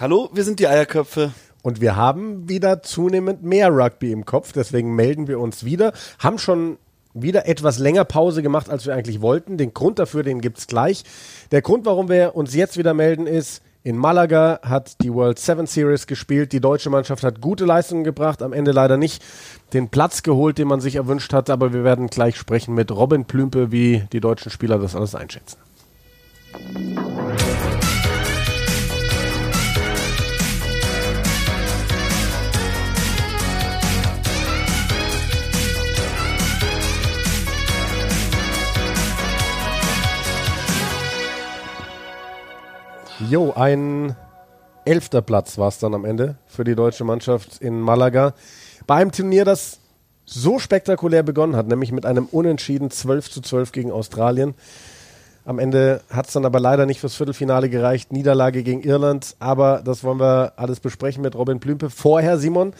Hallo, wir sind die Eierköpfe. Und wir haben wieder zunehmend mehr Rugby im Kopf, deswegen melden wir uns wieder. Haben schon wieder etwas länger Pause gemacht, als wir eigentlich wollten. Den Grund dafür, den gibt's gleich. Der Grund, warum wir uns jetzt wieder melden, ist, in Malaga hat die World Seven Series gespielt. Die deutsche Mannschaft hat gute Leistungen gebracht, am Ende leider nicht den Platz geholt, den man sich erwünscht hat. Aber wir werden gleich sprechen mit Robin Plümpe, wie die deutschen Spieler das alles einschätzen. Jo, ein elfter Platz war es dann am Ende für die deutsche Mannschaft in Malaga. Bei einem Turnier, das so spektakulär begonnen hat, nämlich mit einem Unentschieden 12 zu 12 gegen Australien. Am Ende hat es dann aber leider nicht fürs Viertelfinale gereicht. Niederlage gegen Irland. Aber das wollen wir alles besprechen mit Robin Plümpe. Vorher, Simon,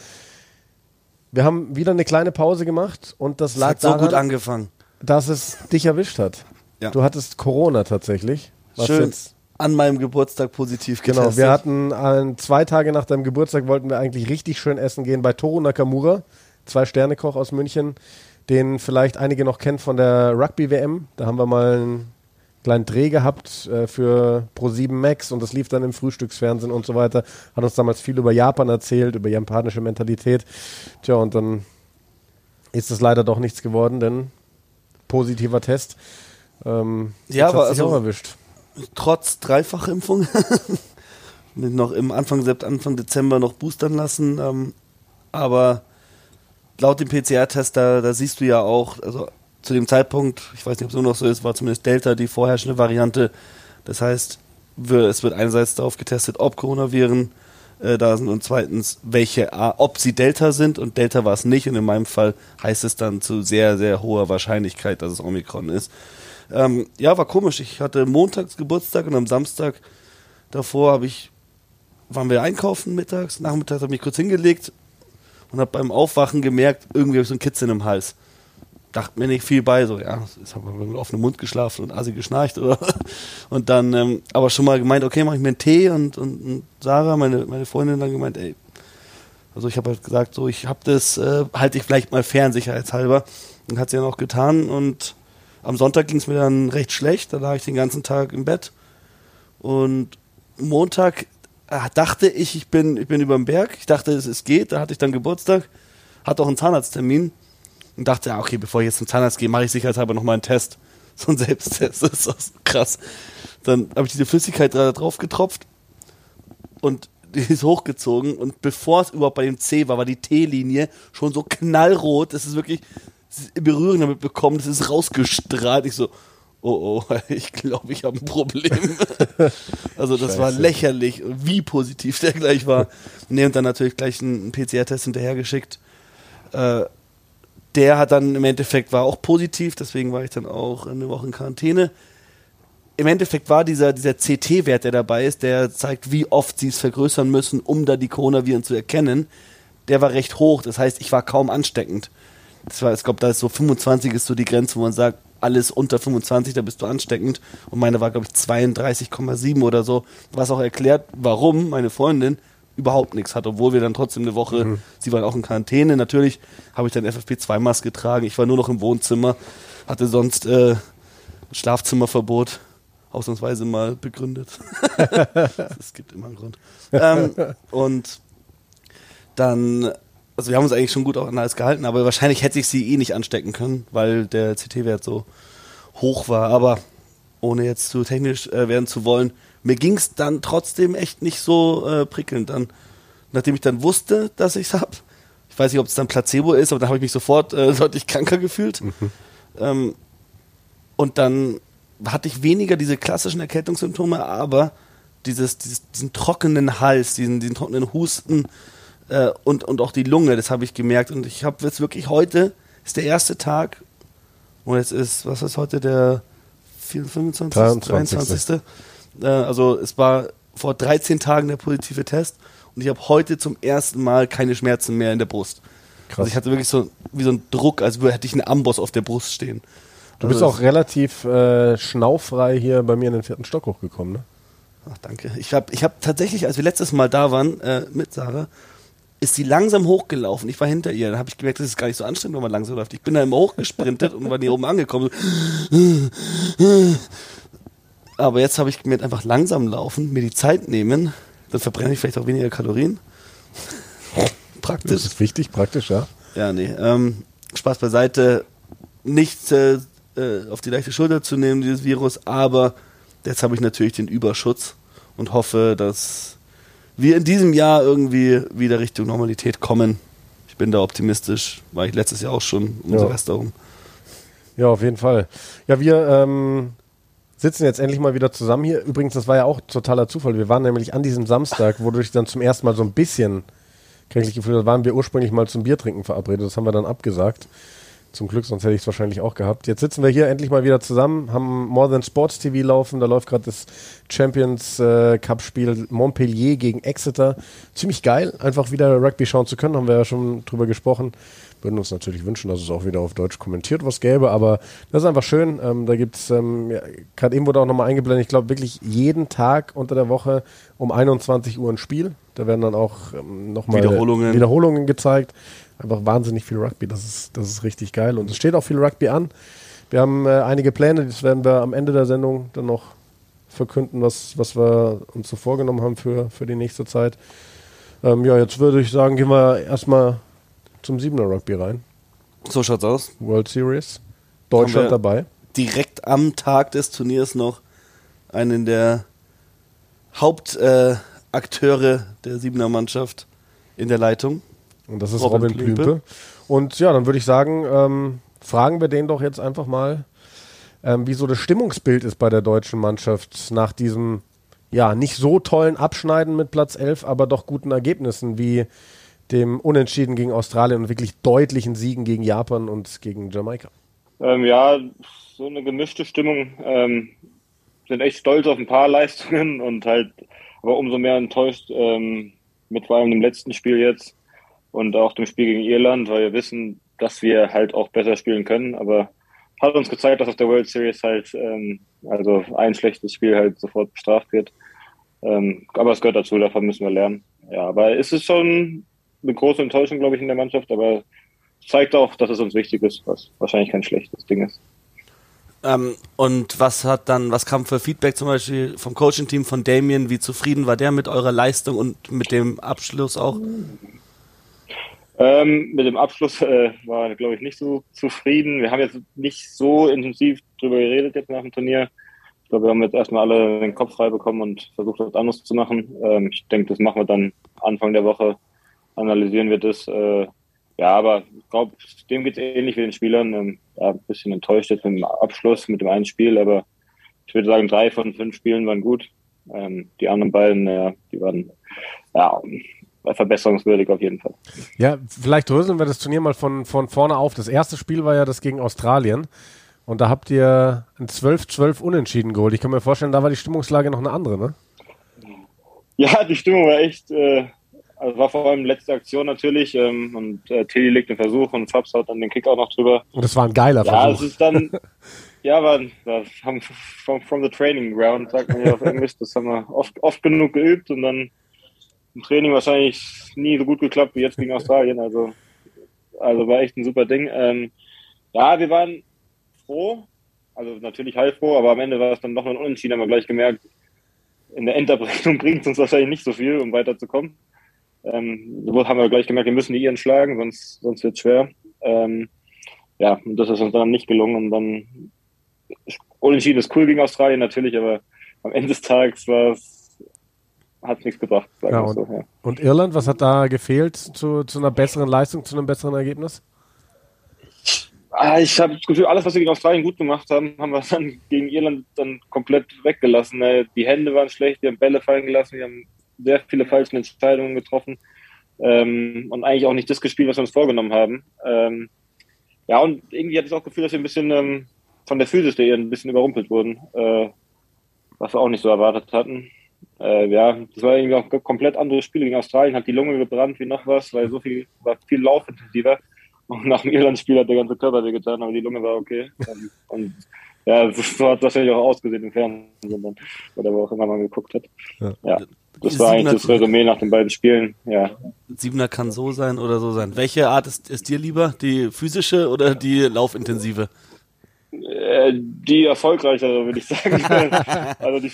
wir haben wieder eine kleine Pause gemacht und das, das lag hat so daran, gut angefangen, dass es dich erwischt hat. Ja. Du hattest Corona tatsächlich. Was Schön. jetzt an meinem Geburtstag positiv getestet. Genau, wir hatten ein, zwei Tage nach deinem Geburtstag wollten wir eigentlich richtig schön essen gehen bei Toru Nakamura, zwei Sterne Koch aus München, den vielleicht einige noch kennen von der Rugby WM. Da haben wir mal einen kleinen Dreh gehabt äh, für Pro7 Max und das lief dann im Frühstücksfernsehen und so weiter. Hat uns damals viel über Japan erzählt, über japanische Mentalität. Tja, und dann ist es leider doch nichts geworden, denn positiver Test. Ähm, ja, aber also, auch erwischt trotz Dreifachimpfung noch im Anfang, Anfang Dezember noch boostern lassen. Ähm, aber laut dem PCR-Test, da, da siehst du ja auch, also zu dem Zeitpunkt, ich weiß nicht, ob es nur noch so ist, war zumindest Delta die vorherrschende Variante. Das heißt, es wird einerseits darauf getestet, ob Coronaviren äh, da sind und zweitens, welche, ob sie Delta sind und Delta war es nicht und in meinem Fall heißt es dann zu sehr, sehr hoher Wahrscheinlichkeit, dass es Omikron ist. Ähm, ja, war komisch. Ich hatte montags Geburtstag und am Samstag davor habe ich, waren wir einkaufen mittags, nachmittags habe ich mich kurz hingelegt und habe beim Aufwachen gemerkt, irgendwie habe ich so ein Kitzeln im Hals. Dachte mir nicht viel bei, so, ja, jetzt haben wir mit offenem Mund geschlafen und Asi geschnarcht, oder? Und dann, ähm, aber schon mal gemeint, okay, mache ich mir einen Tee und, und, und Sarah, meine, meine Freundin, dann gemeint, ey, also ich habe halt gesagt, so, ich habe das, äh, halte ich vielleicht mal fern, sicherheitshalber. Und hat sie dann auch getan und am Sonntag ging es mir dann recht schlecht, da lag ich den ganzen Tag im Bett. Und Montag äh, dachte ich, ich bin, ich bin über dem Berg. Ich dachte, es, es geht. Da hatte ich dann Geburtstag, hatte auch einen Zahnarzttermin und dachte, ja, okay, bevor ich jetzt zum Zahnarzt gehe, mache ich sicherheitshalber nochmal einen Test. So ein Selbsttest, das ist so krass. Dann habe ich diese Flüssigkeit da drauf getropft und die ist hochgezogen und bevor es überhaupt bei dem C war, war die T-Linie schon so knallrot. Das ist wirklich, Berührung damit bekommen, das ist rausgestrahlt. Ich so, oh oh, ich glaube, ich habe ein Problem. also das Scheiße. war lächerlich, wie positiv der gleich war. Nee, und dann natürlich gleich einen PCR-Test hinterhergeschickt. Äh, der hat dann im Endeffekt war auch positiv, deswegen war ich dann auch eine Woche in Quarantäne. Im Endeffekt war dieser, dieser CT-Wert, der dabei ist, der zeigt, wie oft sie es vergrößern müssen, um da die Coronaviren zu erkennen. Der war recht hoch, das heißt, ich war kaum ansteckend das war, ich glaube, da ist so 25 ist so die Grenze, wo man sagt, alles unter 25, da bist du ansteckend. Und meine war, glaube ich, 32,7 oder so. Was auch erklärt, warum meine Freundin überhaupt nichts hat, obwohl wir dann trotzdem eine Woche, mhm. sie waren auch in Quarantäne. Natürlich habe ich dann FFP2-Maske getragen. Ich war nur noch im Wohnzimmer, hatte sonst äh, Schlafzimmerverbot ausnahmsweise mal begründet. Es gibt immer einen Grund. Ähm, und dann also wir haben uns eigentlich schon gut auch an alles gehalten, aber wahrscheinlich hätte ich sie eh nicht anstecken können, weil der CT-Wert so hoch war. Aber ohne jetzt zu technisch äh, werden zu wollen, mir ging es dann trotzdem echt nicht so äh, prickelnd. Dann, nachdem ich dann wusste, dass ich es habe, ich weiß nicht, ob es dann Placebo ist, aber dann habe ich mich sofort äh, deutlich kranker gefühlt. Mhm. Ähm, und dann hatte ich weniger diese klassischen Erkältungssymptome, aber dieses, dieses, diesen trockenen Hals, diesen, diesen trockenen Husten, äh, und, und auch die Lunge, das habe ich gemerkt. Und ich habe jetzt wirklich heute, ist der erste Tag, und jetzt ist, was ist heute, der 25. 23. 23. Äh, also es war vor 13 Tagen der positive Test und ich habe heute zum ersten Mal keine Schmerzen mehr in der Brust. Krass. Also ich hatte wirklich so wie so einen Druck, als hätte ich einen Amboss auf der Brust stehen. Du bist also auch relativ äh, schnaufrei hier bei mir in den vierten Stock hochgekommen, ne? Ach, danke. Ich habe ich hab tatsächlich, als wir letztes Mal da waren äh, mit Sarah, ist sie langsam hochgelaufen. Ich war hinter ihr. Dann habe ich gemerkt, das ist gar nicht so anstrengend, wenn man langsam läuft. Ich bin da immer hochgesprintet und war hier oben angekommen. Aber jetzt habe ich gemerkt, einfach langsam laufen, mir die Zeit nehmen. Dann verbrenne ich vielleicht auch weniger Kalorien. praktisch. Das ist wichtig, praktisch, ja. Ja, nee. Ähm, Spaß beiseite. Nicht äh, äh, auf die leichte Schulter zu nehmen, dieses Virus. Aber jetzt habe ich natürlich den Überschutz und hoffe, dass wir in diesem Jahr irgendwie wieder Richtung Normalität kommen. Ich bin da optimistisch, war ich letztes Jahr auch schon um ja. Rest darum. Ja, auf jeden Fall. Ja, wir ähm, sitzen jetzt endlich mal wieder zusammen hier. Übrigens, das war ja auch totaler Zufall. Wir waren nämlich an diesem Samstag, wo du dich dann zum ersten Mal so ein bisschen kränklich gefühlt hast, waren wir ursprünglich mal zum Biertrinken verabredet. Das haben wir dann abgesagt. Zum Glück, sonst hätte ich es wahrscheinlich auch gehabt. Jetzt sitzen wir hier endlich mal wieder zusammen, haben More Than Sports TV laufen. Da läuft gerade das Champions äh, Cup Spiel Montpellier gegen Exeter. Ziemlich geil, einfach wieder Rugby schauen zu können, haben wir ja schon drüber gesprochen. Würden uns natürlich wünschen, dass es auch wieder auf Deutsch kommentiert was gäbe, aber das ist einfach schön. Ähm, da gibt es, ähm, ja, gerade eben wurde auch nochmal eingeblendet, ich glaube wirklich jeden Tag unter der Woche um 21 Uhr ein Spiel. Da werden dann auch ähm, nochmal Wiederholungen. Wiederholungen gezeigt einfach wahnsinnig viel Rugby. Das ist, das ist richtig geil. Und es steht auch viel Rugby an. Wir haben äh, einige Pläne, das werden wir am Ende der Sendung dann noch verkünden, was, was wir uns so vorgenommen haben für, für die nächste Zeit. Ähm, ja, jetzt würde ich sagen, gehen wir erstmal zum Siebener Rugby rein. So schaut's aus. World Series. Deutschland dabei. Direkt am Tag des Turniers noch einen der Hauptakteure äh, der Siebener Mannschaft in der Leitung. Und das ist Robin, Robin Plümpe. Plümpe. Und ja, dann würde ich sagen, ähm, fragen wir den doch jetzt einfach mal, ähm, wie so das Stimmungsbild ist bei der deutschen Mannschaft nach diesem ja nicht so tollen Abschneiden mit Platz 11, aber doch guten Ergebnissen wie dem Unentschieden gegen Australien und wirklich deutlichen Siegen gegen Japan und gegen Jamaika. Ähm, ja, so eine gemischte Stimmung. Ähm, sind echt stolz auf ein paar Leistungen und halt aber umso mehr enttäuscht ähm, mit vor allem dem letzten Spiel jetzt und auch dem Spiel gegen Irland, weil wir wissen, dass wir halt auch besser spielen können. Aber hat uns gezeigt, dass auf der World Series halt ähm, also ein schlechtes Spiel halt sofort bestraft wird. Ähm, aber es gehört dazu, davon müssen wir lernen. Ja, aber es ist schon eine große Enttäuschung, glaube ich, in der Mannschaft, aber zeigt auch, dass es uns wichtig ist, was wahrscheinlich kein schlechtes Ding ist. Ähm, und was hat dann, was kam für Feedback zum Beispiel vom Coaching-Team von Damien? Wie zufrieden war der mit eurer Leistung und mit dem Abschluss auch? Ähm, mit dem Abschluss äh, war, glaube ich, nicht so zufrieden. Wir haben jetzt nicht so intensiv drüber geredet jetzt nach dem Turnier. Ich glaube, wir haben jetzt erstmal alle den Kopf frei bekommen und versucht, was anderes zu machen. Ähm, ich denke, das machen wir dann Anfang der Woche. Analysieren wir das. Äh, ja, aber ich glaube, dem geht es ähnlich wie den Spielern. Ähm, ein bisschen enttäuscht jetzt mit dem Abschluss, mit dem einen Spiel, aber ich würde sagen, drei von fünf Spielen waren gut. Ähm, die anderen beiden, ja, die waren ja verbesserungswürdig auf jeden Fall. Ja, vielleicht dröseln wir das Turnier mal von, von vorne auf. Das erste Spiel war ja das gegen Australien. Und da habt ihr ein 12-12 Unentschieden geholt. Ich kann mir vorstellen, da war die Stimmungslage noch eine andere, ne? Ja, die Stimmung war echt, äh, also war vor allem letzte Aktion natürlich. Ähm, und äh, Tilly legt den Versuch und Fabs haut dann den Kick auch noch drüber. Und das war ein geiler ja, Versuch. Ja, es ist dann, ja, war, war from, from the training ground, sagt man ja auf Englisch. Das haben wir oft, oft genug geübt und dann im Training wahrscheinlich nie so gut geklappt wie jetzt gegen Australien. Also, also war echt ein super Ding. Ähm, ja, wir waren froh, also natürlich heilfroh, aber am Ende war es dann noch ein Unentschieden, haben wir gleich gemerkt, in der Endabrechnung bringt es uns wahrscheinlich nicht so viel, um weiterzukommen. Ähm, haben wir gleich gemerkt, wir müssen die Iren schlagen, sonst, sonst wird es schwer. Ähm, ja, und das ist uns dann nicht gelungen. Und dann Unentschieden ist cool gegen Australien natürlich, aber am Ende des Tages war es hat nichts gebracht. Ja, und, so, ja. und, Irland, was hat da gefehlt zu, zu einer besseren Leistung, zu einem besseren Ergebnis? Ah, ich habe das Gefühl, alles, was wir gegen Australien gut gemacht haben, haben wir dann gegen Irland dann komplett weggelassen. Ne? Die Hände waren schlecht, wir haben Bälle fallen gelassen, wir haben sehr viele falsche Entscheidungen getroffen ähm, und eigentlich auch nicht das gespielt, was wir uns vorgenommen haben. Ähm, ja, und irgendwie hatte ich auch das Gefühl, dass wir ein bisschen ähm, von der Physis der Iren ein bisschen überrumpelt wurden, äh, was wir auch nicht so erwartet hatten äh, ja, das war irgendwie auch ein komplett anderes Spiel. Gegen Australien hat die Lunge gebrannt wie noch was, weil so viel, war viel laufintensiver. Und nach dem Irland-Spiel hat der ganze Körper wehgetan, aber die Lunge war okay. und, und ja, so hat das wahrscheinlich auch ausgesehen im Fernsehen dann, oder wo auch immer man geguckt hat. Ja. ja. Das war eigentlich das Resümee nach den beiden Spielen, ja. Siebener kann so sein oder so sein. Welche Art ist, ist dir lieber? Die physische oder die laufintensive? Äh, die erfolgreichere, würde ich sagen. also, die,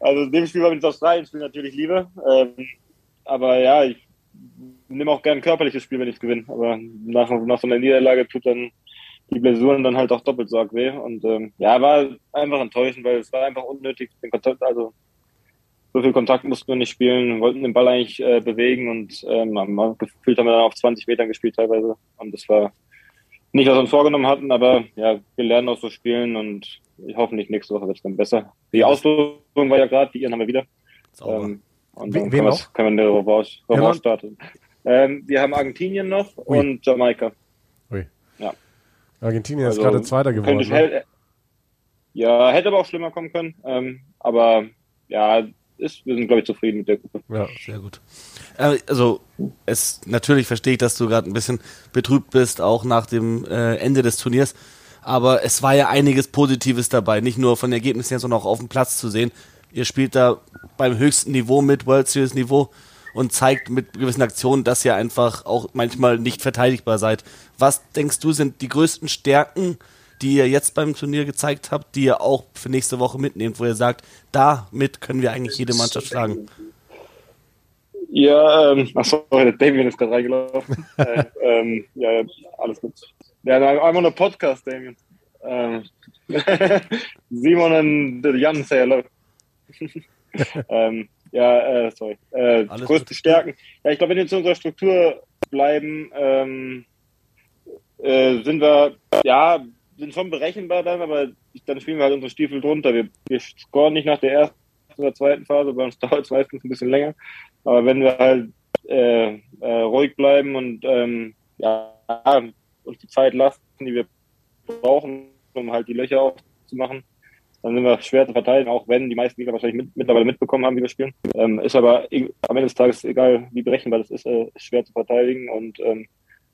also dem Spiel war mit Australien Spiel natürlich lieber. Ähm, aber ja, ich nehme auch gern ein körperliches Spiel, wenn ich gewinne. Aber nach, nach so einer Niederlage tut dann die Blessuren dann halt auch doppelt so arg weh. Und ähm, ja, war einfach enttäuschend, weil es war einfach unnötig, den Kontakt, also so viel Kontakt mussten wir nicht spielen, wollten den Ball eigentlich äh, bewegen und ähm, gefühlt haben wir dann auf 20 Metern gespielt teilweise. Und das war nicht, was wir uns vorgenommen hatten, aber ja, wir lernen aus so Spielen und ich hoffe nicht nächste Woche wird es dann besser. Die Auslosung war ja gerade, die ihren haben wir wieder. Ähm, und dann können, können wir eine Revanche, Revanche starten. Ähm, wir haben Argentinien noch Ui. und Jamaika. Ui. Ja. Argentinien also, ist gerade Zweiter geworden. Ne? Ja, hätte aber auch schlimmer kommen können. Ähm, aber ja, ist, wir sind, glaube ich, zufrieden mit der Gruppe. Ja, sehr gut. Äh, also, es natürlich verstehe ich, dass du gerade ein bisschen betrübt bist, auch nach dem äh, Ende des Turniers. Aber es war ja einiges Positives dabei, nicht nur von Ergebnissen her, sondern auch auf dem Platz zu sehen. Ihr spielt da beim höchsten Niveau mit, World Series Niveau und zeigt mit gewissen Aktionen, dass ihr einfach auch manchmal nicht verteidigbar seid. Was denkst du sind die größten Stärken die ihr jetzt beim Turnier gezeigt habt, die ihr auch für nächste Woche mitnehmt, wo ihr sagt, damit können wir eigentlich jede Mannschaft schlagen? Ja, ähm, achso, der Damien ist gerade reingelaufen. äh, ähm, ja, alles gut. Ja, einmal eine Podcast, Damien. Ähm, Simon und Jan say hello. ähm, ja, äh, sorry. Äh, größte gut. Stärken. Ja, ich glaube, wenn wir zu unserer Struktur bleiben, ähm, äh, sind wir, ja, sind schon berechenbar dann, aber dann spielen wir halt unsere Stiefel drunter. Wir, wir scoren nicht nach der ersten oder zweiten Phase, bei uns dauert es meistens ein bisschen länger. Aber wenn wir halt äh, äh, ruhig bleiben und ähm, ja, uns die Zeit lassen, die wir brauchen, um halt die Löcher aufzumachen, dann sind wir schwer zu verteidigen, auch wenn die meisten Liga wahrscheinlich mit, mittlerweile mitbekommen haben, wie wir spielen. Ähm, ist aber am Ende des Tages, egal wie berechenbar das ist, äh, schwer zu verteidigen und ähm,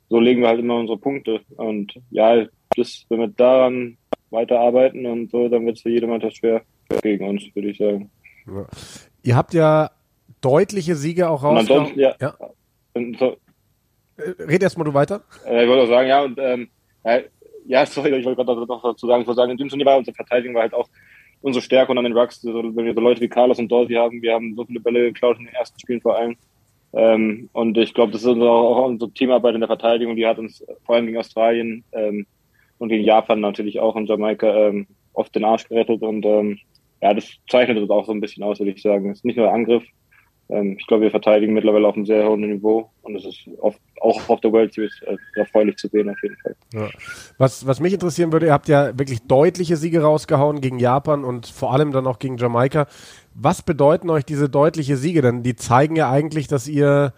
so legen wir halt immer unsere Punkte. Und ja, das, wenn wir daran weiterarbeiten und so, dann wird es für jede Mannschaft schwer gegen uns, würde ich sagen. Ja. Ihr habt ja deutliche Siege auch raus. Ansonsten, ja. ja. So, äh, Red erstmal du weiter. Äh, ich wollte auch sagen, ja, und ähm, ja, sorry, ich wollte gerade noch dazu sagen, ich wollte sagen, in dem Turnier war unsere Verteidigung war halt auch unsere Stärke und an den Rucks, wenn wir so Leute wie Carlos und Dorothy haben, wir haben so viele Bälle geklaut in den ersten Spielen vor allem. Ähm, und ich glaube, das ist auch, auch unsere Teamarbeit in der Verteidigung, die hat uns vor allem gegen Australien ähm, und gegen Japan natürlich auch in Jamaika ähm, oft den Arsch gerettet. Und ähm, ja, das zeichnet uns auch so ein bisschen aus, würde ich sagen. Es ist nicht nur Angriff. Ähm, ich glaube, wir verteidigen mittlerweile auf einem sehr hohen Niveau und es ist oft, auch auf der World Series äh, erfreulich zu sehen, auf jeden Fall. Ja. Was, was mich interessieren würde, ihr habt ja wirklich deutliche Siege rausgehauen gegen Japan und vor allem dann auch gegen Jamaika. Was bedeuten euch diese deutliche Siege? Denn die zeigen ja eigentlich, dass ihr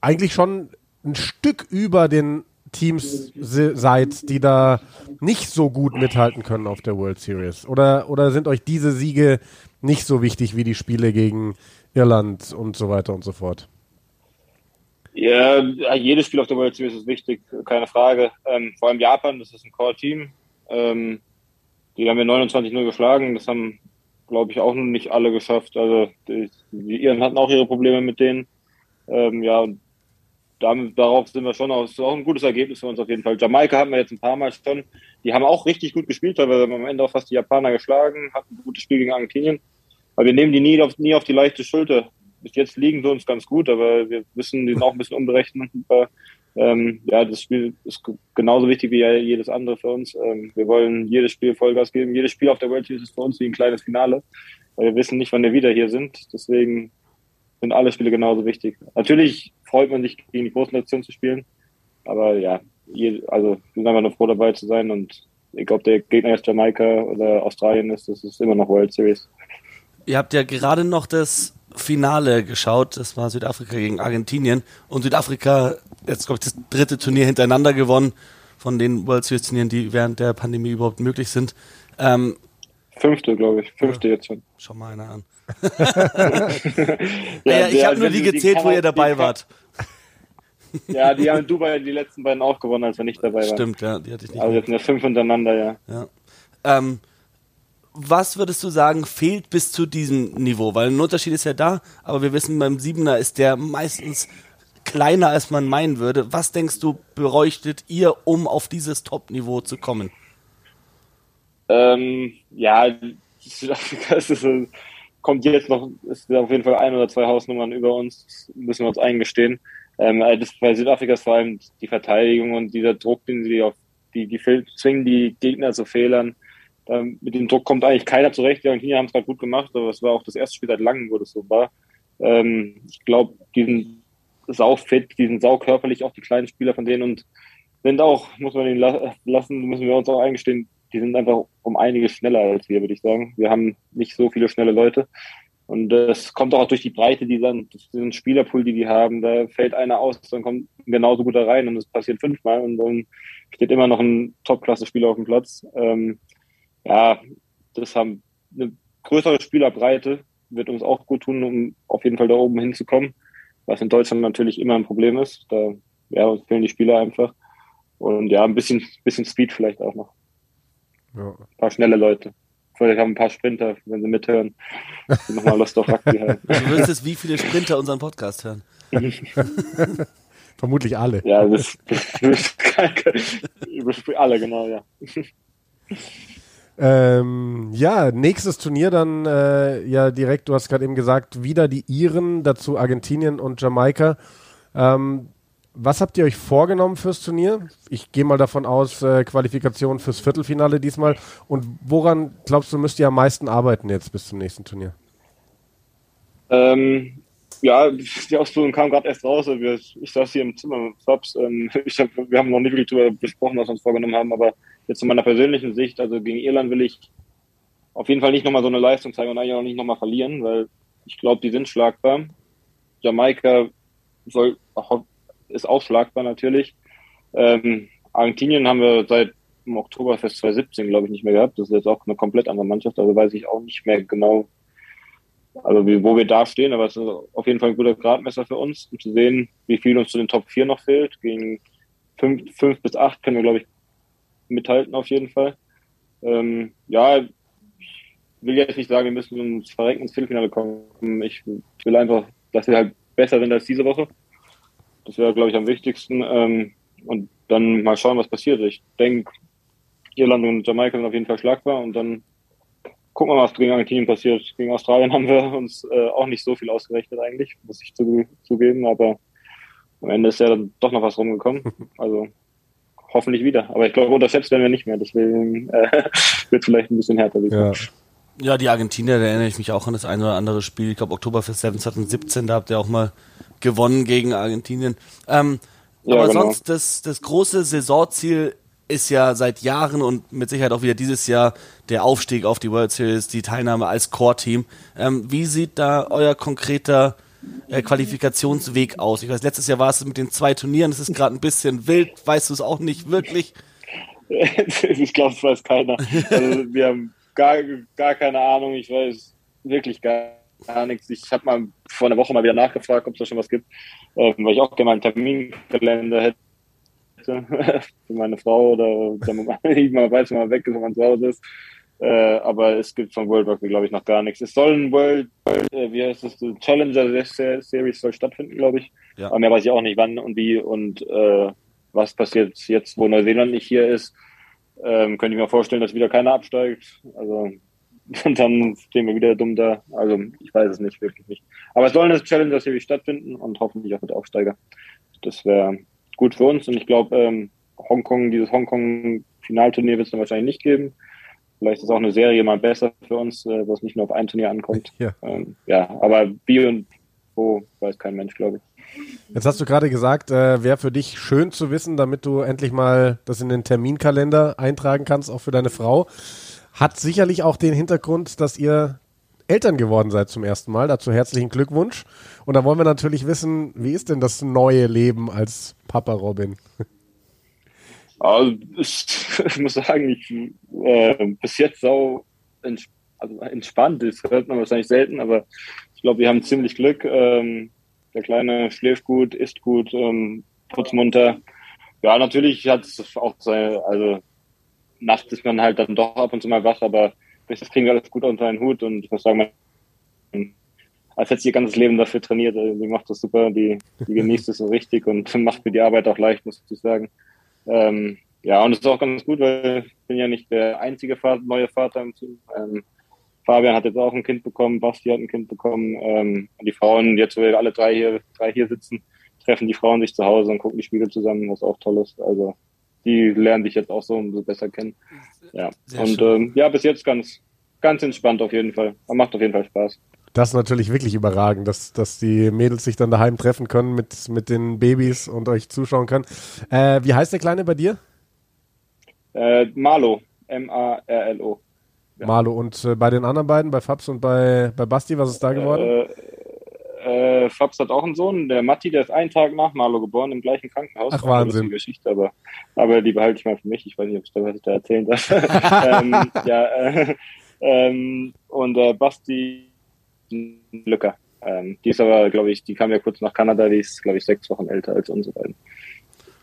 eigentlich schon ein Stück über den Teams seid, die da nicht so gut mithalten können auf der World Series? Oder, oder sind euch diese Siege nicht so wichtig wie die Spiele gegen Irland und so weiter und so fort? Ja, jedes Spiel auf der World Series ist wichtig, keine Frage. Ähm, vor allem Japan, das ist ein Core-Team. Ähm, die haben wir 29-0 geschlagen. Das haben glaube ich, auch noch nicht alle geschafft. Also die, die Iren hatten auch ihre Probleme mit denen. Ähm, ja, und damit, darauf sind wir schon ist auch ein gutes Ergebnis für uns auf jeden Fall. Jamaika hatten wir jetzt ein paar Mal schon. Die haben auch richtig gut gespielt, weil wir haben am Ende auch fast die Japaner geschlagen, hatten ein gutes Spiel gegen Argentinien. Aber wir nehmen die nie auf, nie auf die leichte Schulter. Bis jetzt liegen sie uns ganz gut, aber wir wissen, die auch ein bisschen unberechenbar. Ähm, ja, das Spiel ist genauso wichtig wie jedes andere für uns. Ähm, wir wollen jedes Spiel Vollgas geben. Jedes Spiel auf der World Series ist für uns wie ein kleines Finale, weil wir wissen nicht, wann wir wieder hier sind. Deswegen sind alle Spiele genauso wichtig. Natürlich freut man sich, gegen die großen Nationen zu spielen, aber ja, je, also wir sind einfach nur froh dabei zu sein und egal ob der Gegner jetzt Jamaika oder Australien ist, das ist immer noch World Series. Ihr habt ja gerade noch das Finale geschaut. Das war Südafrika gegen Argentinien. Und Südafrika, jetzt glaube ich, das dritte Turnier hintereinander gewonnen von den World Series Turnieren, die während der Pandemie überhaupt möglich sind. Ähm, Fünfte, glaube ich. Fünfte ja, jetzt schon. Schau mal einer an. ja, ja, ich habe nur die gezählt, die wo ihr dabei wart. Ja, die haben Dubai die letzten beiden auch gewonnen, als wir nicht dabei waren. Stimmt, ja, die hatte ich nicht. Also jetzt sind ja fünf hintereinander, ja. ja. Ähm, was würdest du sagen, fehlt bis zu diesem Niveau? Weil ein Unterschied ist ja da, aber wir wissen, beim Siebener ist der meistens kleiner, als man meinen würde. Was denkst du, bräuchtet ihr, um auf dieses Top-Niveau zu kommen? Ähm, ja, Südafrika ist, ist, kommt jetzt noch, ist auf jeden Fall ein oder zwei Hausnummern über uns, müssen wir uns eingestehen. Ähm, das, bei Südafrika ist vor allem die Verteidigung und dieser Druck, den sie auf die, die zwingen die Gegner zu Fehlern. Ähm, mit dem Druck kommt eigentlich keiner zurecht. Die Argentinier haben es gerade gut gemacht, aber es war auch das erste Spiel seit langem, wo das so war. Ähm, ich glaube, die sind saufit, die sind saukörperlich, auch die kleinen Spieler von denen und sind auch, muss man ihnen la lassen, müssen wir uns auch eingestehen, die sind einfach um einiges schneller als wir, würde ich sagen. Wir haben nicht so viele schnelle Leute. Und das kommt auch durch die Breite, die dann, diesen Spielerpool, die die haben. Da fällt einer aus, dann kommt genauso gut da rein und das passiert fünfmal und dann steht immer noch ein Top-Klasse-Spieler auf dem Platz. Ähm, ja, das haben eine größere Spielerbreite wird uns auch gut tun, um auf jeden Fall da oben hinzukommen, was in Deutschland natürlich immer ein Problem ist. Da ja, uns fehlen die Spieler einfach. Und ja, ein bisschen, bisschen Speed vielleicht auch noch. Ja. Ein paar schnelle Leute. Vielleicht haben ein paar Sprinter, wenn sie mithören, nochmal Lust auf Rugby haben. Du wüsstest, wie viele Sprinter unseren Podcast hören. Vermutlich alle. Ja, das, das, das alle, genau, ja. Ähm, ja, nächstes Turnier dann äh, ja direkt, du hast gerade eben gesagt, wieder die Iren, dazu Argentinien und Jamaika. Ähm, was habt ihr euch vorgenommen fürs Turnier? Ich gehe mal davon aus, äh, Qualifikation fürs Viertelfinale diesmal. Und woran glaubst du, müsst ihr am meisten arbeiten jetzt bis zum nächsten Turnier? Ähm, ja, die Ausbildung kam gerade erst raus. Wir, ich saß hier im Zimmer mit Fabs. Ähm, hab, wir haben noch nicht wirklich darüber besprochen, was wir uns vorgenommen haben, aber jetzt zu meiner persönlichen Sicht, also gegen Irland will ich auf jeden Fall nicht nochmal so eine Leistung zeigen und eigentlich auch nicht nochmal verlieren, weil ich glaube, die sind schlagbar. Jamaika soll ist auch schlagbar natürlich. Ähm, Argentinien haben wir seit im Oktoberfest 2017, glaube ich, nicht mehr gehabt. Das ist jetzt auch eine komplett andere Mannschaft, also weiß ich auch nicht mehr genau, also wie, wo wir da stehen, aber es ist auf jeden Fall ein guter Gradmesser für uns, um zu sehen, wie viel uns zu den Top 4 noch fehlt. Gegen 5, 5 bis 8 können wir, glaube ich, mithalten auf jeden Fall. Ähm, ja, ich will jetzt nicht sagen, wir müssen ins Verrecken ins Viertelfinale kommen. Ich will einfach, dass wir halt besser sind als diese Woche. Das wäre, glaube ich, am wichtigsten. Ähm, und dann mal schauen, was passiert. Ich denke, Irland und Jamaika sind auf jeden Fall schlagbar und dann gucken wir mal, was gegen Argentinien passiert. Gegen Australien haben wir uns äh, auch nicht so viel ausgerechnet eigentlich, muss ich zu, zugeben, aber am Ende ist ja dann doch noch was rumgekommen. Also hoffentlich wieder. Aber ich glaube, unterschätzt werden wir nicht mehr. Deswegen äh, wird vielleicht ein bisschen härter. Ja. ja, die Argentinier, da erinnere ich mich auch an das eine oder andere Spiel. Ich glaube, Oktoberfest 2017, da habt ihr auch mal gewonnen gegen Argentinien. Ähm, ja, aber genau. sonst, das, das große Saisonziel ist ja seit Jahren und mit Sicherheit auch wieder dieses Jahr der Aufstieg auf die World Series, die Teilnahme als Core-Team. Ähm, wie sieht da euer konkreter äh, Qualifikationsweg aus? Ich weiß, letztes Jahr war es mit den zwei Turnieren, es ist gerade ein bisschen wild, weißt du es auch nicht wirklich? ich glaube, es weiß keiner. Also, wir haben gar, gar keine Ahnung, ich weiß wirklich gar gar nichts. Ich habe mal vor einer Woche mal wieder nachgefragt, ob es da schon was gibt, äh, weil ich auch gerne mal einen Terminkalender hätte für meine Frau oder damit mal weiß, wenn man weg ist, wenn man zu Hause ist. Äh, aber es gibt von World Rugby, glaube ich, noch gar nichts. Es soll ein World, äh, wie heißt das, Challenger Series soll stattfinden, glaube ich. Ja. Aber mehr weiß ich auch nicht, wann und wie und äh, was passiert jetzt, wo Neuseeland nicht hier ist. Ähm, könnte ich mir vorstellen, dass wieder keiner absteigt. Also und dann stehen wir wieder dumm da. Also ich weiß es nicht, wirklich nicht. Aber es soll eine Challenger Series stattfinden und hoffentlich auch mit Aufsteiger. Das wäre gut für uns und ich glaube, ähm, Hongkong, dieses Hongkong-Finalturnier wird es dann wahrscheinlich nicht geben. Vielleicht ist auch eine Serie mal besser für uns, äh, wo es nicht nur auf ein Turnier ankommt. Ja, ähm, ja aber wie und wo weiß kein Mensch, glaube ich. Jetzt hast du gerade gesagt, äh, wäre für dich schön zu wissen, damit du endlich mal das in den Terminkalender eintragen kannst, auch für deine Frau. Hat sicherlich auch den Hintergrund, dass ihr Eltern geworden seid zum ersten Mal. Dazu herzlichen Glückwunsch. Und da wollen wir natürlich wissen, wie ist denn das neue Leben als Papa Robin? Also, ich, muss sagen, ich äh, bis jetzt sau ents also entspannt. Das hört man wahrscheinlich selten, aber ich glaube, wir haben ziemlich Glück. Ähm, der Kleine schläft gut, isst gut. Ähm, putzmunter. Ja, natürlich hat es auch seine, also nachts ist man halt dann doch ab und zu mal wach, aber das kriegen wir alles gut unter einen Hut und ich muss sagen, als hätte sie ihr ganzes Leben dafür trainiert. Also, die macht das super, die, die genießt es so richtig und macht mir die Arbeit auch leicht, muss ich sagen. Ähm, ja, und es ist auch ganz gut, weil ich bin ja nicht der einzige Vater, neue Vater im Team. Ähm, Fabian hat jetzt auch ein Kind bekommen, Basti hat ein Kind bekommen. Ähm, die Frauen, jetzt wo wir alle drei hier, drei hier sitzen, treffen die Frauen sich zu Hause und gucken die Spiele zusammen, was auch toll ist. Also die lernen dich jetzt auch so umso besser kennen. Ja. Sehr und ähm, ja, bis jetzt ganz, ganz entspannt auf jeden Fall. Macht auf jeden Fall Spaß. Das ist natürlich wirklich überragend, dass, dass die Mädels sich dann daheim treffen können mit, mit den Babys und euch zuschauen können. Äh, wie heißt der Kleine bei dir? Äh, Marlo. M-A-R-L-O. Ja. Marlo. Und äh, bei den anderen beiden, bei Fabs und bei, bei Basti, was ist da geworden? Äh, Fabs hat auch einen Sohn, der Matti, der ist einen Tag nach Marlo geboren, im gleichen Krankenhaus. Ach, Wahnsinn. Geschichte, aber, aber die behalte ich mal für mich. Ich weiß nicht, ob ich da was ich da erzählen darf. ähm, ja, äh, ähm, und äh, Basti Lücker. Ähm, die ist aber, glaube ich, die kam ja kurz nach Kanada, die ist, glaube ich, sechs Wochen älter als unsere beiden.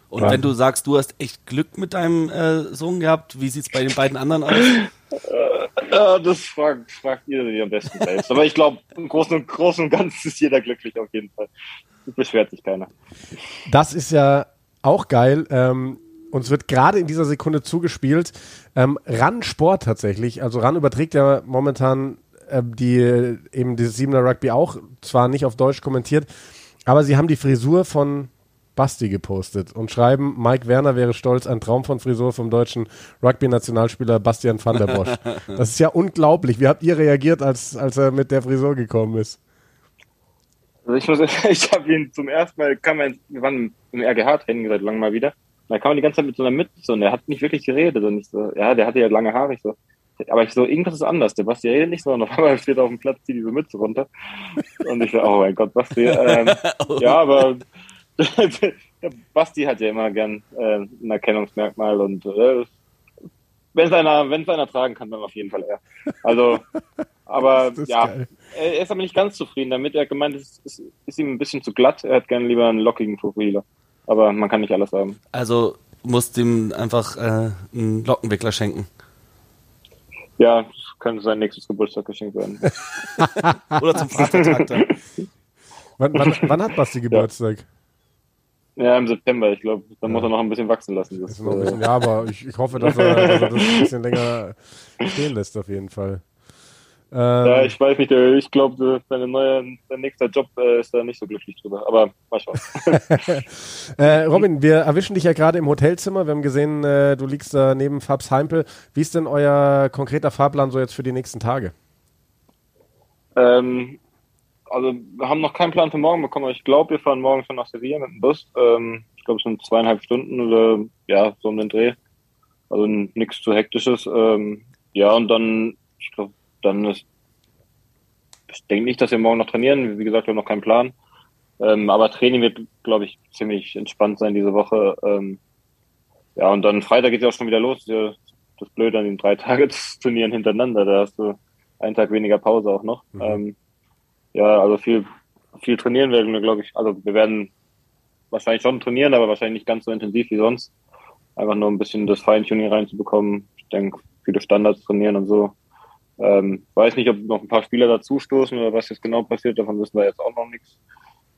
Und ja. wenn du sagst, du hast echt Glück mit deinem äh, Sohn gehabt, wie sieht es bei den beiden anderen aus? Äh, das fragt, fragt ihr die am besten selbst. Aber ich glaube, im Großen und, Großen und Ganzen ist jeder glücklich auf jeden Fall. Beschwert sich keiner. Das ist ja auch geil. Ähm, uns wird gerade in dieser Sekunde zugespielt. Ähm, RAN Sport tatsächlich. Also RAN überträgt ja momentan äh, die eben dieses Siebener Rugby auch, zwar nicht auf Deutsch kommentiert, aber sie haben die Frisur von Basti gepostet und schreiben, Mike Werner wäre stolz, ein Traum von Frisur vom deutschen Rugby-Nationalspieler Bastian van der Bosch. Das ist ja unglaublich. Wie habt ihr reagiert, als, als er mit der Frisur gekommen ist? Also ich muss, ich habe ihn zum ersten Mal, kam er, wir waren im RGH-Training seit langem mal wieder. Da kam er die ganze Zeit mit so einer Mütze und er hat nicht wirklich geredet und ich so, ja, der hatte ja lange Haare. Ich so, aber ich so, irgendwas ist anders. Der Basti redet nicht so und auf einmal steht auf dem Platz, zieht diese Mütze runter. Und ich so, oh mein Gott, Basti. Ähm, oh. Ja, aber Basti hat ja immer gern äh, ein Erkennungsmerkmal und äh, wenn es einer, einer tragen kann, dann auf jeden Fall er. Also, aber ja, geil. er ist aber nicht ganz zufrieden damit. Er hat gemeint, es ist, ist, ihm ein bisschen zu glatt. Er hat gerne lieber einen lockigen Profiler. Aber man kann nicht alles haben. Also musst ihm einfach äh, einen Lockenwickler schenken. Ja, könnte sein nächstes Geburtstaggeschenk werden. Oder zum Vatertag dann. Wann, wann, wann, hat Basti Geburtstag? Ja. Ja im September, ich glaube. Dann ja. muss er noch ein bisschen wachsen lassen. Das, das bisschen, ja, aber ich, ich hoffe, dass er, dass er, das ein bisschen länger stehen lässt, auf jeden Fall. Ähm, ja, ich weiß nicht, ich glaube, dein neuer, dein nächster Job äh, ist da nicht so glücklich drüber, aber mal schauen. äh, Robin, wir erwischen dich ja gerade im Hotelzimmer. Wir haben gesehen, äh, du liegst da neben Fabs Heimpel. Wie ist denn euer konkreter Fahrplan so jetzt für die nächsten Tage? Ähm, also, wir haben noch keinen Plan für morgen bekommen, aber ich glaube, wir fahren morgen schon nach Sevilla mit dem Bus. Ähm, ich glaube, es sind zweieinhalb Stunden oder ja, so um den Dreh. Also nichts zu hektisches. Ähm, ja, und dann, ich glaube, dann ist, ich denke nicht, dass wir morgen noch trainieren. Wie gesagt, wir haben noch keinen Plan. Ähm, aber Training wird, glaube ich, ziemlich entspannt sein diese Woche. Ähm, ja, und dann Freitag geht es auch schon wieder los. Das Blöde an den drei Tage Turnieren hintereinander. Da hast du einen Tag weniger Pause auch noch. Mhm. Ähm, ja, also viel, viel trainieren werden wir, glaube ich. Also wir werden wahrscheinlich schon trainieren, aber wahrscheinlich nicht ganz so intensiv wie sonst. Einfach nur ein bisschen das Feintuning reinzubekommen. Ich denke, viele Standards trainieren und so. Ähm, weiß nicht, ob noch ein paar Spieler dazu stoßen oder was jetzt genau passiert, davon wissen wir jetzt auch noch nichts.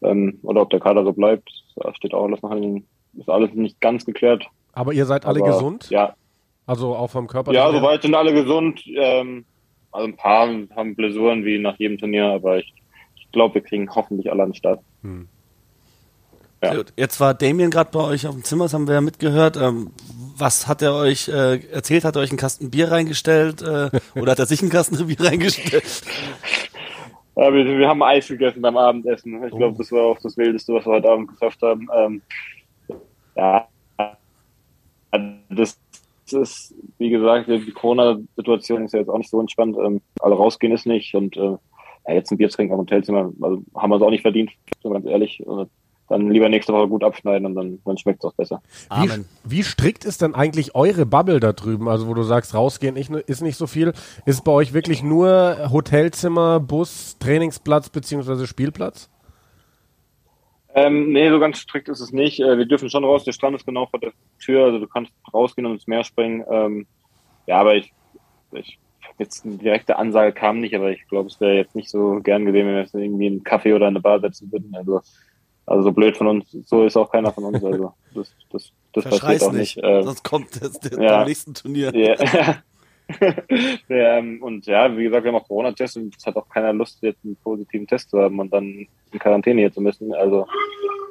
Ähm, oder ob der Kader so bleibt, da steht auch alles noch in, ist alles nicht ganz geklärt. Aber ihr seid alle Aber, gesund? Ja. Also auch vom Körper? Ja, soweit sind alle gesund. Ähm, also ein paar haben Blessuren wie nach jedem Turnier, aber ich glaube, wir kriegen hoffentlich alle an den Start. Hm. Ja. Jetzt war Damien gerade bei euch auf dem Zimmer, das haben wir ja mitgehört. Ähm, was hat er euch äh, erzählt? Hat er euch einen Kasten Bier reingestellt äh, oder hat er sich einen Kasten Bier reingestellt? Ja, wir, wir, haben Eis gegessen beim Abendessen. Ich glaube, oh. das war auch das Wildeste, was wir heute Abend geschafft haben. Ähm, ja, das ist, wie gesagt, die Corona-Situation ist ja jetzt auch nicht so entspannt. Ähm, alle rausgehen ist nicht und äh, ja, jetzt ein Bier trinken auf dem Hotelzimmer, also haben wir es auch nicht verdient, ganz ehrlich. Dann lieber nächste Woche gut abschneiden und dann, dann schmeckt es auch besser. Amen. Wie, wie, strikt ist denn eigentlich eure Bubble da drüben? Also wo du sagst, rausgehen ist nicht so viel. Ist bei euch wirklich nur Hotelzimmer, Bus, Trainingsplatz beziehungsweise Spielplatz? Ähm, nee, so ganz strikt ist es nicht. Äh, wir dürfen schon raus. Der Strand ist genau vor der Tür. Also du kannst rausgehen und ins Meer springen. Ähm, ja, aber ich, ich jetzt eine direkte Ansage kam nicht, aber ich glaube, es wäre jetzt nicht so gern gesehen, wenn wir jetzt irgendwie einen Kaffee oder eine Bar setzen würden. Also, also so blöd von uns, so ist auch keiner von uns. Also das, das, das passiert auch nicht. nicht. Ähm, sonst kommt das, das ja, beim nächsten Turnier. Ja, ähm, und ja, wie gesagt, wir haben auch Corona-Tests und es hat auch keiner Lust, jetzt einen positiven Test zu haben und dann in Quarantäne hier zu müssen. Also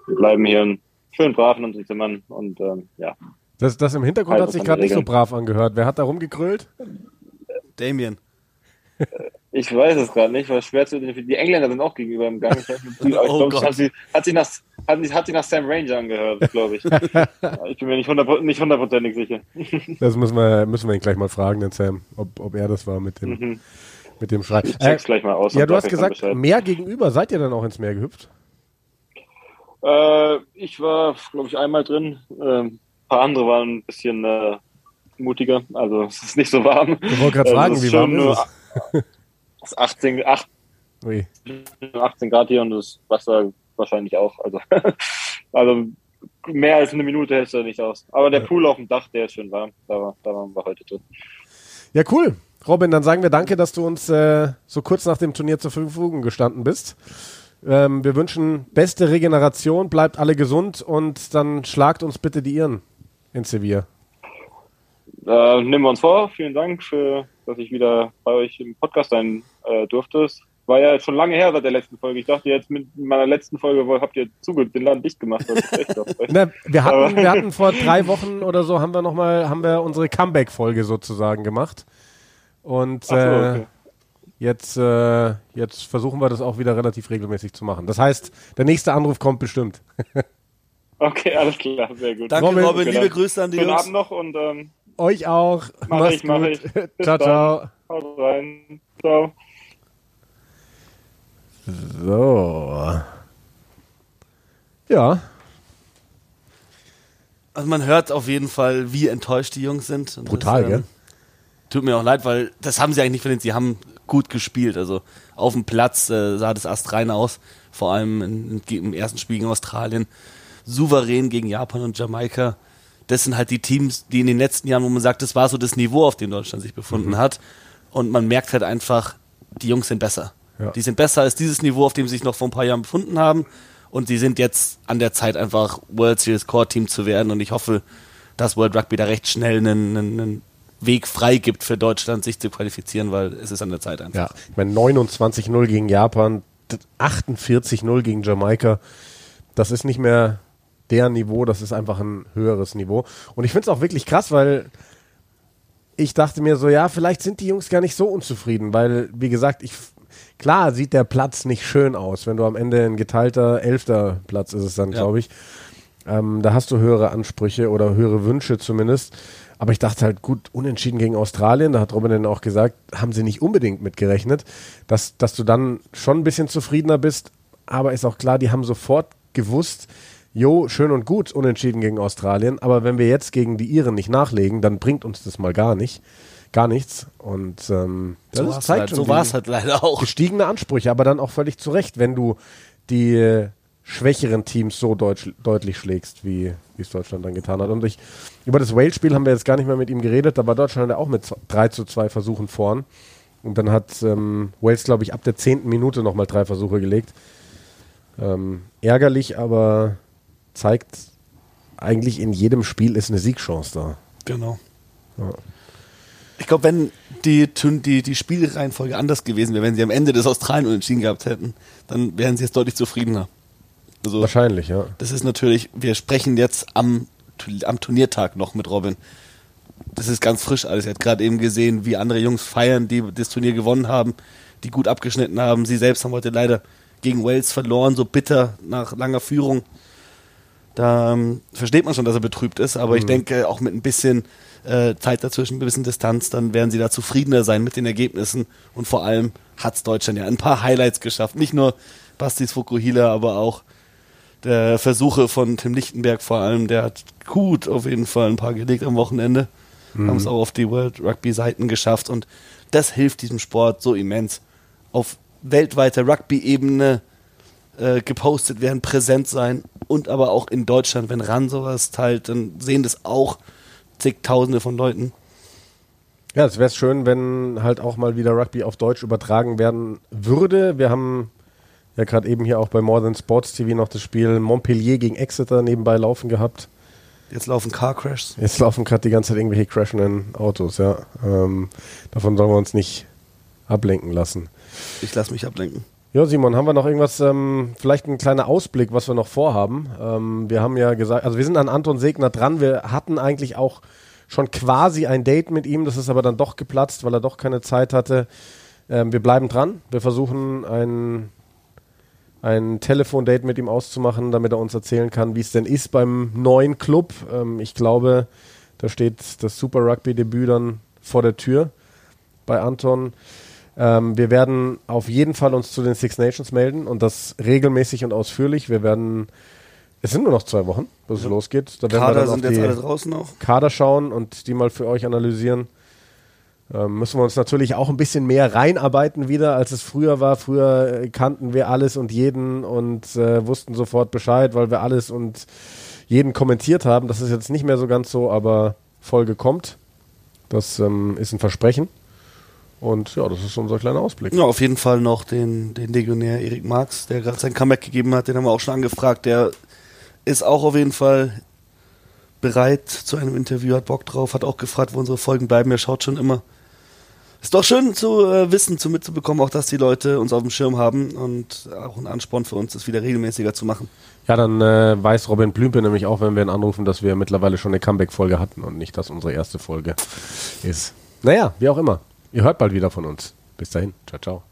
wir bleiben hier schön brav in unseren Zimmern und ähm, ja. Das, das im Hintergrund also hat sich gerade nicht so brav angehört. Wer hat da rumgegrölt? Damien. Ich weiß es gerade nicht, weil schwer zu identifizieren. Die Engländer sind auch gegenüber im Gang. Ich oh glaub, hat, sie, hat, sie nach, hat, hat sie nach Sam Ranger angehört, glaube ich. ich bin mir nicht hundertprozentig sicher. Das müssen wir, müssen wir ihn gleich mal fragen, den Sam, ob, ob er das war mit dem, mhm. mit dem Schrei. Ich check's äh, gleich mal aus. Ja, du hast gesagt, mehr gegenüber. Seid ihr dann auch ins Meer gehüpft? Äh, ich war, glaube ich, einmal drin. Ein paar andere waren ein bisschen äh, mutiger. Also es ist nicht so warm. Ich wollte gerade fragen, also, wie warm ist es? Es ist 18, 8, 18 Grad hier und das Wasser wahrscheinlich auch. Also, also mehr als eine Minute hältst du nicht aus. Aber der Pool auf dem Dach, der ist schön warm. Da, war, da waren wir heute drin. Ja, cool. Robin, dann sagen wir danke, dass du uns äh, so kurz nach dem Turnier zur Verfügung gestanden bist. Ähm, wir wünschen beste Regeneration, bleibt alle gesund und dann schlagt uns bitte die Iren in Sevilla. Äh, nehmen wir uns vor. Vielen Dank, für, dass ich wieder bei euch im Podcast sein äh, durfte. Es war ja schon lange her seit der letzten Folge. Ich dachte jetzt mit meiner letzten Folge habt ihr zuge den Laden dicht gemacht. Na, wir, hatten, wir hatten vor drei Wochen oder so haben wir noch mal haben wir unsere Comeback-Folge sozusagen gemacht. Und so, äh, okay. jetzt, äh, jetzt versuchen wir das auch wieder relativ regelmäßig zu machen. Das heißt, der nächste Anruf kommt bestimmt. okay, alles klar, sehr gut. Danke, Robin, Robin liebe Grüße an die Schönen Jungs. Abend noch und ähm, euch auch. Mach Mach's ich, mach ich. ciao, ciao. Haut rein. Ciao. So. Ja. Also man hört auf jeden Fall, wie enttäuscht die Jungs sind. Und Brutal, das, ähm, gell? Tut mir auch leid, weil das haben sie eigentlich nicht verdient. Sie haben gut gespielt. Also auf dem Platz äh, sah das astrein aus. Vor allem in, in, im ersten Spiel gegen Australien. Souverän gegen Japan und Jamaika das sind halt die Teams, die in den letzten Jahren, wo man sagt, das war so das Niveau, auf dem Deutschland sich befunden mhm. hat. Und man merkt halt einfach, die Jungs sind besser. Ja. Die sind besser als dieses Niveau, auf dem sie sich noch vor ein paar Jahren befunden haben. Und sie sind jetzt an der Zeit, einfach World Series Core Team zu werden. Und ich hoffe, dass World Rugby da recht schnell einen, einen Weg frei gibt für Deutschland, sich zu qualifizieren, weil es ist an der Zeit einfach. Ja, ich meine 29-0 gegen Japan, 48-0 gegen Jamaika. Das ist nicht mehr der Niveau, das ist einfach ein höheres Niveau. Und ich finde es auch wirklich krass, weil ich dachte mir so, ja, vielleicht sind die Jungs gar nicht so unzufrieden, weil, wie gesagt, ich, klar sieht der Platz nicht schön aus, wenn du am Ende ein geteilter elfter Platz ist es dann, ja. glaube ich. Ähm, da hast du höhere Ansprüche oder höhere Wünsche zumindest. Aber ich dachte halt, gut, unentschieden gegen Australien, da hat Robin dann auch gesagt, haben sie nicht unbedingt mitgerechnet, dass, dass du dann schon ein bisschen zufriedener bist. Aber ist auch klar, die haben sofort gewusst, jo, schön und gut, unentschieden gegen Australien, aber wenn wir jetzt gegen die Iren nicht nachlegen, dann bringt uns das mal gar nicht. Gar nichts. Und ähm, das so zeigt halt, schon so war es halt leider auch. Gestiegene Ansprüche, aber dann auch völlig zu Recht, wenn du die äh, schwächeren Teams so deutsch, deutlich schlägst, wie es Deutschland dann getan hat. Und ich, über das Wales-Spiel haben wir jetzt gar nicht mehr mit ihm geredet, da war Deutschland ja auch mit 3 zu 2 Versuchen vorn. Und dann hat ähm, Wales, glaube ich, ab der zehnten Minute nochmal drei Versuche gelegt. Ähm, ärgerlich, aber zeigt, eigentlich in jedem Spiel ist eine Siegchance da. Genau. Ja. Ich glaube, wenn die, die, die Spielreihenfolge anders gewesen wäre, wenn sie am Ende des Australien unentschieden gehabt hätten, dann wären sie jetzt deutlich zufriedener. Also, Wahrscheinlich, ja. Das ist natürlich, wir sprechen jetzt am, am Turniertag noch mit Robin. Das ist ganz frisch alles. Er hat gerade eben gesehen, wie andere Jungs feiern, die das Turnier gewonnen haben, die gut abgeschnitten haben. Sie selbst haben heute leider gegen Wales verloren, so bitter nach langer Führung. Da ähm, versteht man schon, dass er betrübt ist, aber mhm. ich denke, auch mit ein bisschen äh, Zeit dazwischen, ein bisschen Distanz, dann werden sie da zufriedener sein mit den Ergebnissen. Und vor allem hat es Deutschland ja ein paar Highlights geschafft. Nicht nur Bastis Fukuhila, aber auch der Versuche von Tim Lichtenberg vor allem, der hat gut auf jeden Fall ein paar gelegt am Wochenende. Mhm. Haben es auch auf die World Rugby Seiten geschafft und das hilft diesem Sport so immens. Auf weltweiter Rugby-Ebene äh, gepostet werden, präsent sein und aber auch in Deutschland, wenn RAN sowas teilt, dann sehen das auch zigtausende von Leuten. Ja, es wäre schön, wenn halt auch mal wieder Rugby auf Deutsch übertragen werden würde. Wir haben ja gerade eben hier auch bei More Than Sports TV noch das Spiel Montpellier gegen Exeter nebenbei laufen gehabt. Jetzt laufen Car Crashs. Jetzt laufen gerade die ganze Zeit irgendwelche crashenden Autos, ja. Ähm, davon sollen wir uns nicht ablenken lassen. Ich lasse mich ablenken. Ja, Simon, haben wir noch irgendwas, ähm, vielleicht ein kleiner Ausblick, was wir noch vorhaben? Ähm, wir haben ja gesagt, also wir sind an Anton Segner dran. Wir hatten eigentlich auch schon quasi ein Date mit ihm, das ist aber dann doch geplatzt, weil er doch keine Zeit hatte. Ähm, wir bleiben dran. Wir versuchen ein, ein Telefondate mit ihm auszumachen, damit er uns erzählen kann, wie es denn ist beim neuen Club. Ähm, ich glaube, da steht das Super Rugby-Debüt dann vor der Tür bei Anton. Ähm, wir werden auf jeden Fall uns zu den Six Nations melden und das regelmäßig und ausführlich. Wir werden, es sind nur noch zwei Wochen, bis es losgeht. Da werden Kader wir dann sind jetzt alle draußen noch. Kader schauen und die mal für euch analysieren. Ähm, müssen wir uns natürlich auch ein bisschen mehr reinarbeiten wieder, als es früher war. Früher äh, kannten wir alles und jeden und äh, wussten sofort Bescheid, weil wir alles und jeden kommentiert haben. Das ist jetzt nicht mehr so ganz so, aber Folge kommt. Das ähm, ist ein Versprechen. Und ja, das ist unser kleiner Ausblick. Ja, auf jeden Fall noch den, den Legionär Erik Marx, der gerade sein Comeback gegeben hat. Den haben wir auch schon angefragt. Der ist auch auf jeden Fall bereit zu einem Interview, hat Bock drauf, hat auch gefragt, wo unsere Folgen bleiben. Er schaut schon immer. Ist doch schön zu äh, wissen, zu mitzubekommen, auch dass die Leute uns auf dem Schirm haben und auch ein Ansporn für uns, das wieder regelmäßiger zu machen. Ja, dann äh, weiß Robin Plümpe nämlich auch, wenn wir ihn anrufen, dass wir mittlerweile schon eine Comeback-Folge hatten und nicht, dass unsere erste Folge ist. Naja, wie auch immer. Ihr hört bald wieder von uns. Bis dahin. Ciao, ciao.